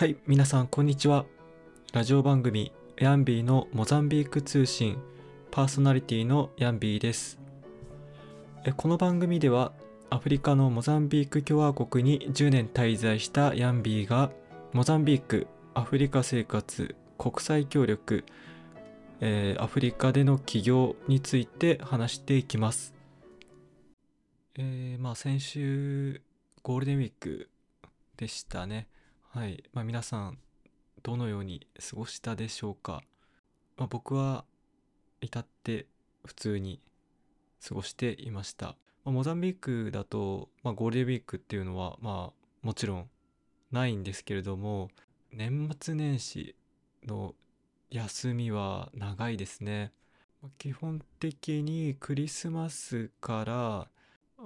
はい、皆さんこんにちは。ラジオ番組ヤンビーのモザンビーク通信パーソナリティのヤンビーです。この番組ではアフリカのモザンビーク共和国に10年滞在したヤンビーがモザンビーク、アフリカ生活、国際協力、えーアフリカでの起業について話していきます。えーまあ先週ゴールデンウィークでしたね。はい。まあ皆さんどのように過ごしたでしょうか？まあ、僕は至って普通に過ごしていました。まあ、モザンビークだと、まあ、ゴールデンウィークっていうのはまあもちろんないんですけれども年末年始の休みは長いですね。基本的にクリスマスから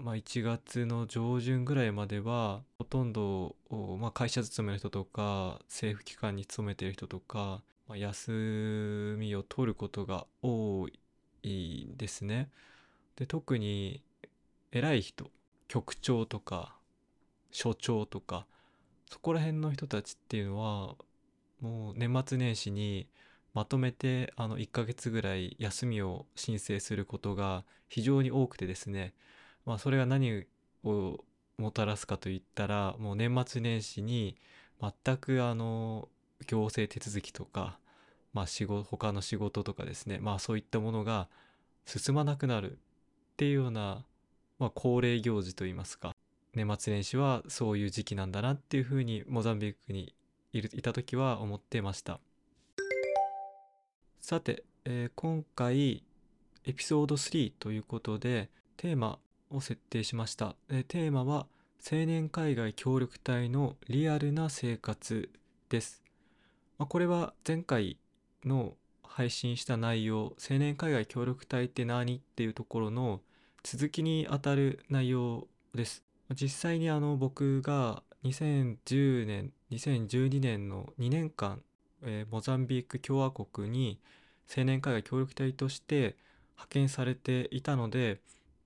まあ、1月の上旬ぐらいまではほとんど、まあ、会社勤めの人とか政府機関に勤めてる人とか、まあ、休みを取ることが多いですね。で特に偉い人局長とか所長とかそこら辺の人たちっていうのはもう年末年始にまとめてあの1ヶ月ぐらい休みを申請することが非常に多くてですねまあそれが何をもたらすかといったらもう年末年始に全くあの行政手続きとかまあ仕事他の仕事とかですねまあそういったものが進まなくなるっていうような、まあ、恒例行事といいますか年末年始はそういう時期なんだなっていうふうにモザンビークにいるいた時は思ってました。さて、えー今回エピソード3ということでテーマを設定しました、えテーマは青年海外協力隊のリアルな生活です、まあ、これは前回の配信した内容青年海外協力隊って何っていうところの続きにあたる内容です。実際にあの僕が2010年2012年の2年間、えーモザンビーク共和国に青年海外協力隊として派遣されていたので、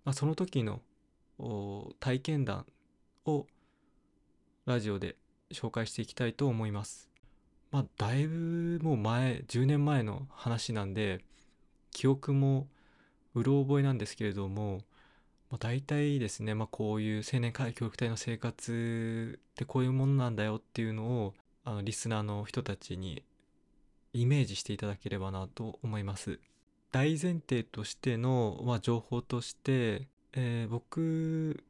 まあ、その時の体験談をラジオで紹介していきたいと思います。まあだいぶもう前10年前の話なんで記憶もうろ覚えなんですけれども、まあ、大体ですね、まあ、こういう青年会教育隊の生活ってこういうものなんだよっていうのをあのリスナーの人たちにイメージしていただければなと思います。大前提としての、まあ、情報として、えー僕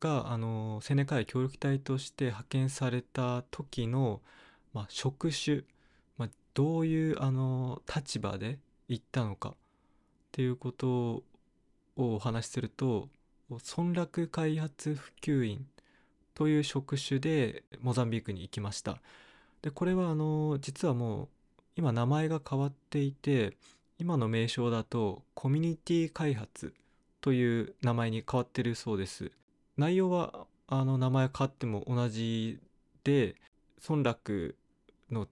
があの青年会協力隊として派遣された時の、まあ、職種、まあ、どういうあの立場で行ったのかっていうことをお話しすると村落開発普及員という職種でモザンビークに行きました。でこれはあの実はもう今名前が変わっていて今の名称だとコミュニティ開発という名前に変わってるそうです。内容はあの名前変わっても同じで村落の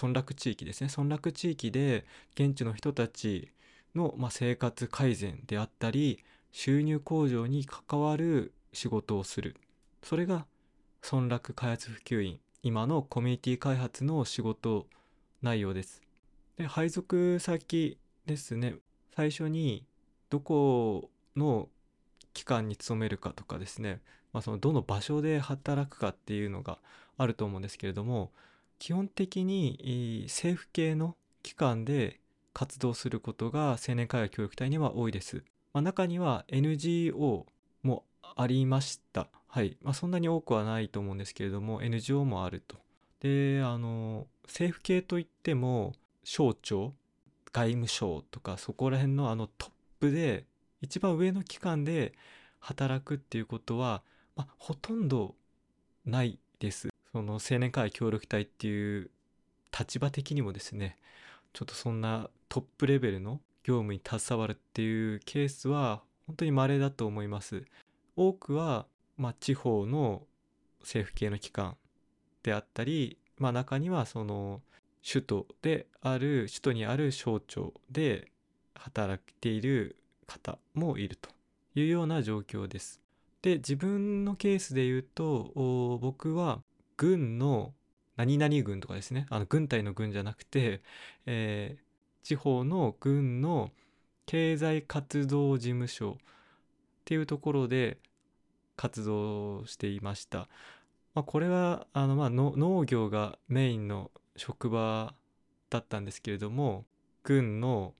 村落地域ですね。村落地域で現地の人たちの、まあ、生活改善であったり収入向上に関わる仕事をする。それが村落開発普及員今のコミュニティ開発の仕事内容です。で配属先ですね。最初にどこの機関に勤めるかとかですね、まあ、そのどの場所で働くかっていうのがあると思うんですけれども基本的に政府系の機関で活動することが青年海外協力隊には多いです。まあ、中には NGO もありました。はい。まあ、そんなに多くはないと思うんですけれども、NGO もあると。で、あの、政府系といっても、省庁、外務省とか、そこら辺のあのトップで、一番上の機関で働くっていうことは、まあ、ほとんどないです。その青年会協力隊っていう立場的にもですね、ちょっとそんなトップレベルの業務に携わるっていうケースは本当に稀だと思います。多くは、まあ、地方の政府系の機関であったり、まあ、中にはその首都である首都にある省庁で働いている方もいるというような状況です。で自分のケースで言うと僕は軍の何々軍とかですねあの軍隊の軍じゃなくて、えー地方の軍の経済活動事務所っていうところで活動していました。まあ、これはあのまあの農業がメインの職場だったんですけれども軍の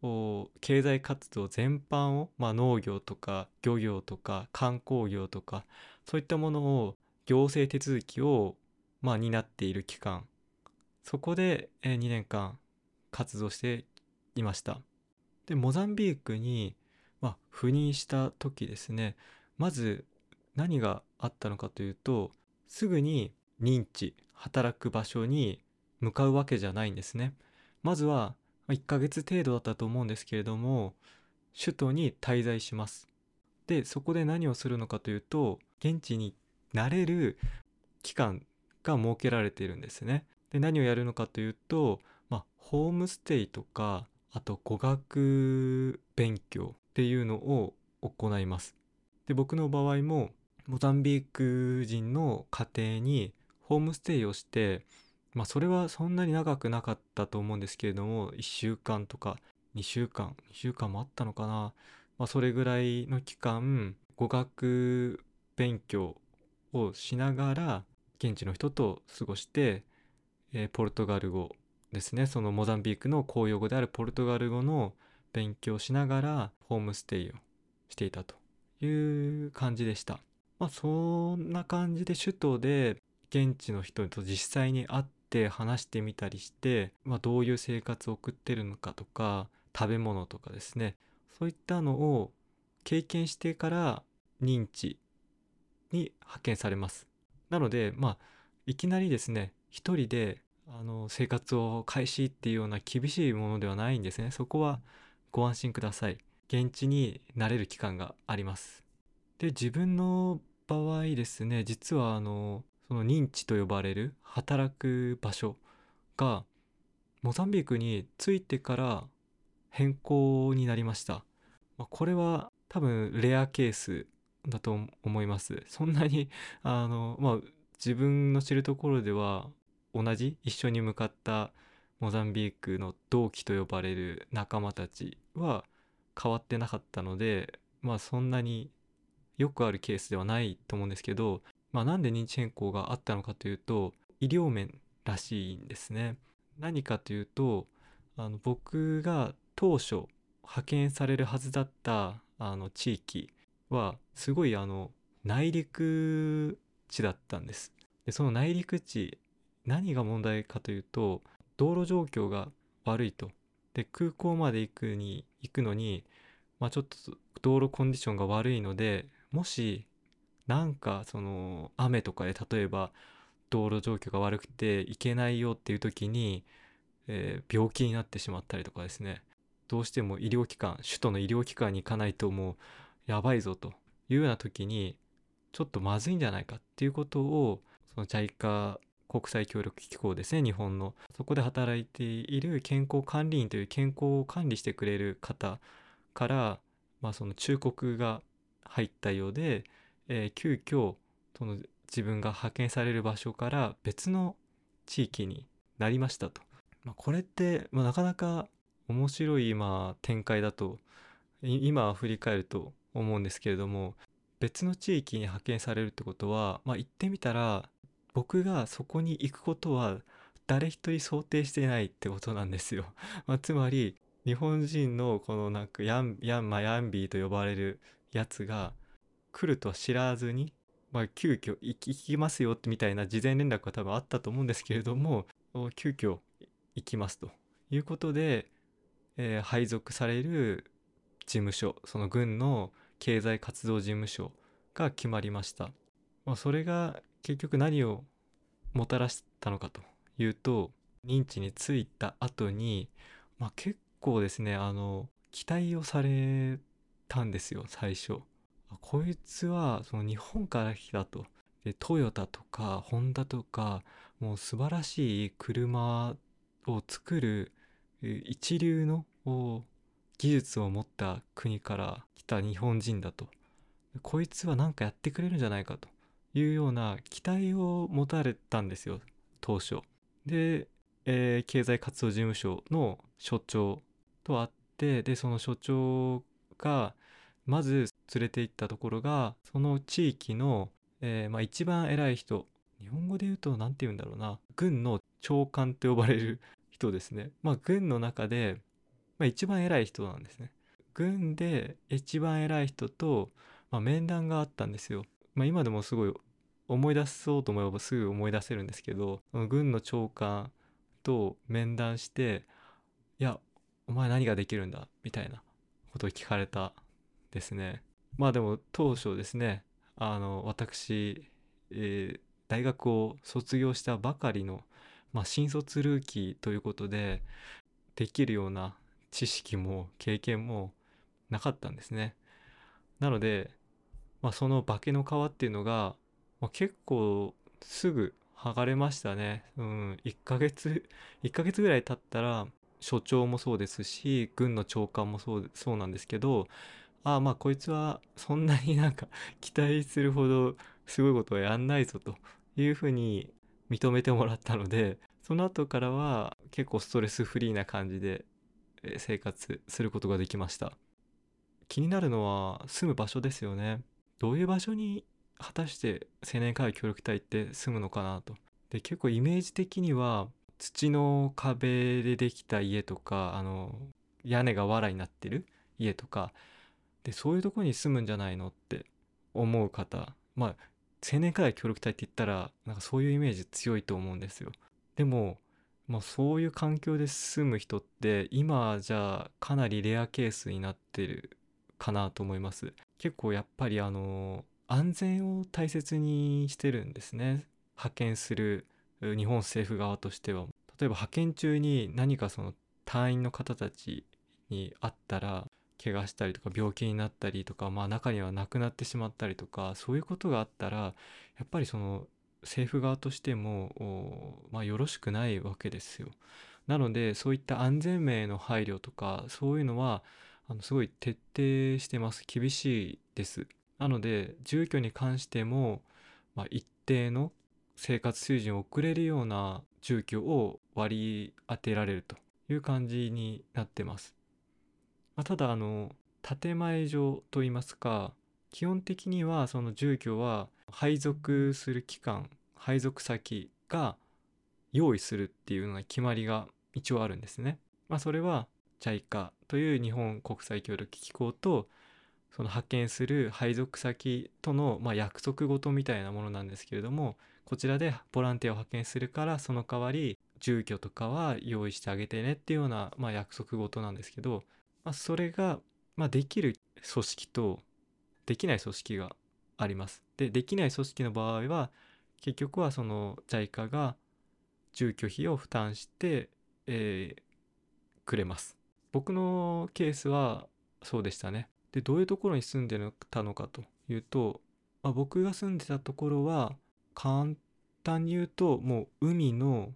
経済活動全般を、まあ、農業とか漁業とか観光業とかそういったものを行政手続きを、まあ、担っている機関。そこで、え2年間活動していました。でモザンビークに、まあ、赴任した時ですね。まず何があったのかというとすぐに認知働く場所に向かうわけじゃないんですね。まずは1ヶ月程度だったと思うんですけれども首都に滞在します。でそこで何をするのかというと現地に慣れる期間が設けられているんですね。で何をやるのかというと、まあ、ホームステイとかあと語学勉強っていうのを行います。で僕の場合もモザンビーク人の家庭にホームステイをしてまあそれはそんなに長くなかったと思うんですけれども1週間とか2週間2週間もあったのかな、まあ、それぐらいの期間語学勉強をしながら現地の人と過ごして、えーポルトガル語ですねそのモザンビークの公用語であるポルトガル語の勉強をしながらホームステイをしていたという感じでした。まあそんな感じで首都で現地の人と実際に会っって話してみたりして、まあ、どういう生活を送ってるのかとか食べ物とかですね。そういったのを経験してから認知に派遣されます。なのでまあいきなりですね一人であの生活を開始っていうような厳しいものではないんですね。そこはご安心ください。現地に慣れる期間があります。で自分の場合ですね実はあのその認知と呼ばれる働く場所がモザンビークに着いてから変更になりました、まあこれは多分レアケースだと思います。そんなにあのまあ自分の知るところでは同じ一緒に向かったモザンビークの同期と呼ばれる仲間たちは変わってなかったのでまあそんなによくあるケースではないと思うんですけど、まあ、なんで認知変更があったのかというと医療面らしいんですね。何かというとあの僕が当初派遣されるはずだったあの地域はすごいあの内陸地だったんです。でその内陸地何が問題かというと道路状況が悪いと。で空港まで行くに行くのに、まあ、ちょっと道路コンディションが悪いのでもしなんかその雨とかで例えば道路状況が悪くて行けないよっていう時に、えー病気になってしまったりとかですね。どうしても医療機関首都の医療機関に行かないともうやばいぞというような時にちょっとまずいんじゃないかっていうことをその JICA 国際協力機構ですね日本の。そこで働いている健康管理員という健康を管理してくれる方から、まあ、その忠告が入ったようで、えー急遽その自分が派遣される場所から別の地域になりましたと。まあ、これって、まあ、なかなか面白いまあ展開だとい今振り返ると思うんですけれども別の地域に派遣されるってことは、まあ、言ってみたら僕がそこに行くことは誰一人想定してないってことなんですよ。まあ、つまり日本人のこのなんかヤンヤンマヤンビーと呼ばれるやつが来るとは知らずに、まあ、急遽行き行きますよってみたいな事前連絡が多分あったと思うんですけれども急遽行きますと。いうことで、えー配属される事務所その軍の経済活動事務所が決まりました、まあ、それが結局何をもたらしたのかというと認知についた後に、まあ、結構ですねあの期待をされたんですよ最初。こいつはその日本から来たと。でトヨタとかホンダとかもう素晴らしい車を作る一流の技術を持った国から来た日本人だと。こいつは何かやってくれるんじゃないかと。いうような期待を持たれたんですよ当初。で、えー経済活動事務所の所長と会ってでその所長がまず連れて行ったところがその地域の、えーまあ、一番偉い人日本語で言うと何て言うんだろうな軍の長官って呼ばれる 人ですね。まあ軍の中で、まあ、一番偉い人なんですね。軍で一番偉い人と、まあ、面談があったんですよ、まあ、今でもすごい思い出そうと思えばすぐ思い出せるんですけどその軍の長官と面談して「いやお前何ができるんだ?」みたいなことを聞かれたですね。まあでも当初ですねあの私、えー大学を卒業したばかりの、まあ、新卒ルーキーということでできるような知識も経験もなかったんですね。なので、まあ、その化けの皮っていうのが、まあ、結構すぐ剥がれましたね。うん1ヶ月1ヶ月ぐらい経ったら所長もそうですし軍の長官もそうそうなんですけどああまあこいつはそんなになんか期待するほどすごいことはやんないぞというふうに認めてもらったのでその後からは結構ストレスフリーな感じで生活することができました。気になるのは住む場所ですよね。どういう場所に果たして青年会協力隊って住むのかなと。で結構イメージ的には土の壁でできた家とかあの屋根が藁になってる家とかでそういうとこに住むんじゃないのって思う方まあ青年会協力隊って言ったらなんかそういうイメージ強いと思うんですよ。でも、まあ、そういう環境で住む人って今じゃあかなりレアケースになってるかなと思います。結構やっぱりあの安全を大切にしてるんですね。派遣する日本政府側としては。例えば派遣中に何かその隊員の方たちに会ったら怪我したりとか病気になったりとかまあ中には亡くなってしまったりとかそういうことがあったらやっぱりその政府側としてもおまあよろしくないわけですよ。なのでそういった安全面への配慮とかそういうのはあのすごい徹底してます厳しいです。なので住居に関しても、まあ、一定の生活水準を送れるような住居を割り当てられるという感じになってます。まあ、ただあの建前上といいますか基本的にはその住居は配属する機関配属先が用意するっていうのが決まりが一応あるんですね。まあ、それは JICA という日本国際協力機構とその派遣する配属先とのま約束事みたいなものなんですけれどもこちらでボランティアを派遣するからその代わり住居とかは用意してあげてねっていうようなま約束事なんですけど、まあ、それがまあできる組織とできない組織があります。でできない組織の場合は結局はその JICA が住居費を負担して、えーくれます。僕のケースはそうでしたね。でどういうところに住んでたのかというと、まあ、僕が住んでたところは簡単に言うともう海の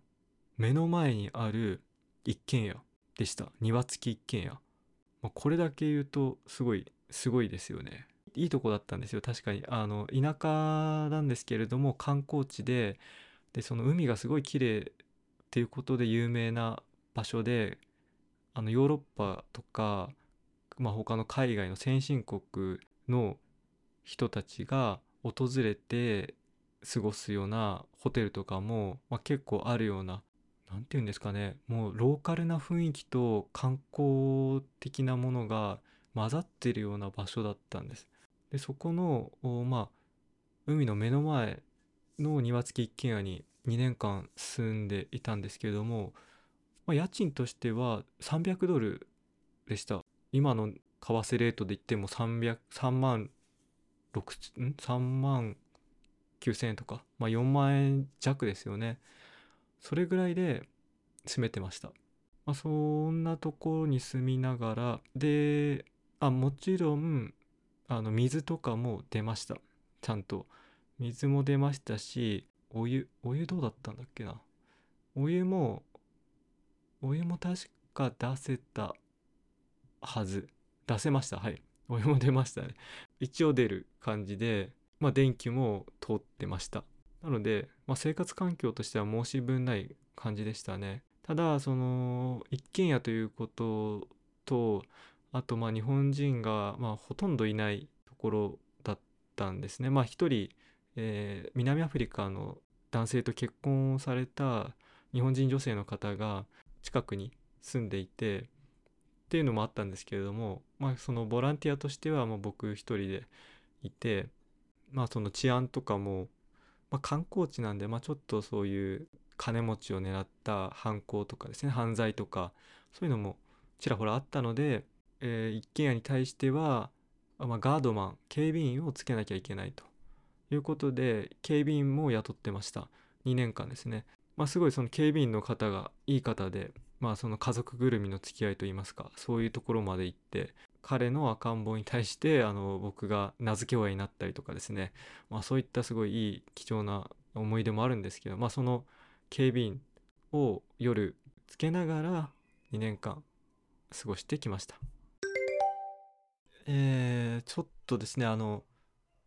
目の前にある一軒家でした庭付き一軒家、まあ、これだけ言うとすごいすごいですよね。いいとこだったんですよ確かに。あの田舎なんですけれども観光地ででその海がすごい綺麗っていうことで有名な場所であのヨーロッパとかまあ、他の海外の先進国の人たちが訪れて過ごすようなホテルとかも、まあ、結構あるような何て言うんですかねもうローカルな雰囲気と観光的なものが混ざってるような場所だったんです。でそこのまあ海の目の前の庭付き一軒家に2年間住んでいたんですけれども、まあ、家賃としては300ドルでした。今の為替レートで言っても3万6ん？3万9000円とか、まあ、4万円弱ですよねそれぐらいで住めてました、まあ、そんなところに住みながらであもちろんあの水とかも出ました。ちゃんと。水も出ましたしお湯お湯どうだったんだっけな。お湯もお湯も確か出せたはず。出せました。はい。お湯も出ましたね。一応出る感じでまあ電気も通ってました。なので、まあ、生活環境としては申し分ない感じでしたね。ただその一軒家ということとあとまあ日本人がまあほとんどいないところだったんですね。まあ一人、えー、南アフリカの男性と結婚された日本人女性の方が近くに住んでいてっていうのもあったんですけれども、まあ、そのボランティアとしてはもう僕一人でいて、まあ、その治安とかも、まあ、観光地なんで、まあ、ちょっとそういう金持ちを狙った犯行とかですね犯罪とかそういうのもちらほらあったので、えー、一軒家に対しては、まあ、ガードマン警備員をつけなきゃいけないと。いうことで警備員も雇ってました。2年間ですね。まあ、すごいその警備員の方がいい方で、まあ、その家族ぐるみの付き合いといいますかそういうところまで行って彼の赤ん坊に対してあの僕が名付け親になったりとかですね、まあ、そういったすごいいい貴重な思い出もあるんですけど、まあ、その警備員を夜つけながら2年間過ごしてきました。えー、ちょっとですねあの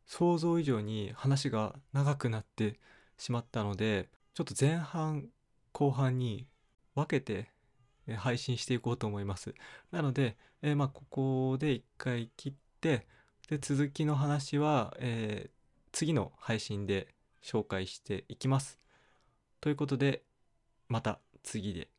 想像以上に話が長くなってしまったのでちょっと前半後半に分けて配信していこうと思います。なので、えー、まあここで一回切ってで続きの話は、えー、次の配信で紹介していきます。ということでまた次で